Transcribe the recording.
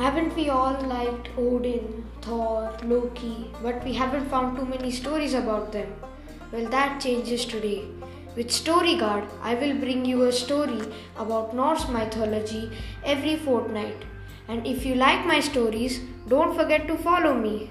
Haven't we all liked Odin, Thor, Loki, but we haven't found too many stories about them? Well, that changes today. With Storyguard, I will bring you a story about Norse mythology every fortnight. And if you like my stories, don't forget to follow me.